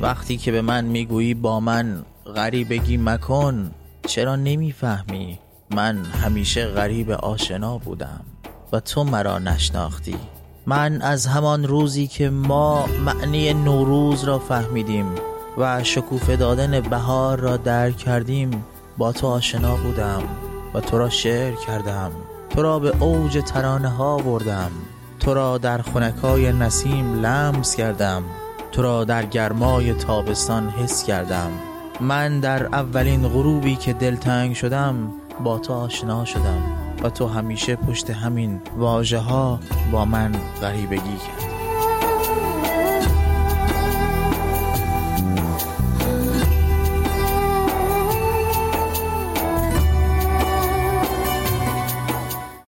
وقتی که به من می‌گویی با من غریبگی مکن چرا نمی‌فهمی؟ من همیشه غریب آشنا بودم و تو مرا نشناختی. من از همان روزی که ما معنی نوروز را فهمیدیم و شکوفه دادن بهار را درک کردیم با تو آشنا بودم و تو را شعر کردم. تو را به اوج ترانه ها بردم. تو را در خنکای نسیم لمس کردم. تو را در گرمای تابستان حس کردم. من در اولین غروبی که دلتنگ شدم با تو آشنا شدم و تو همیشه پشت همین واژه ها با من غریبگی کردی.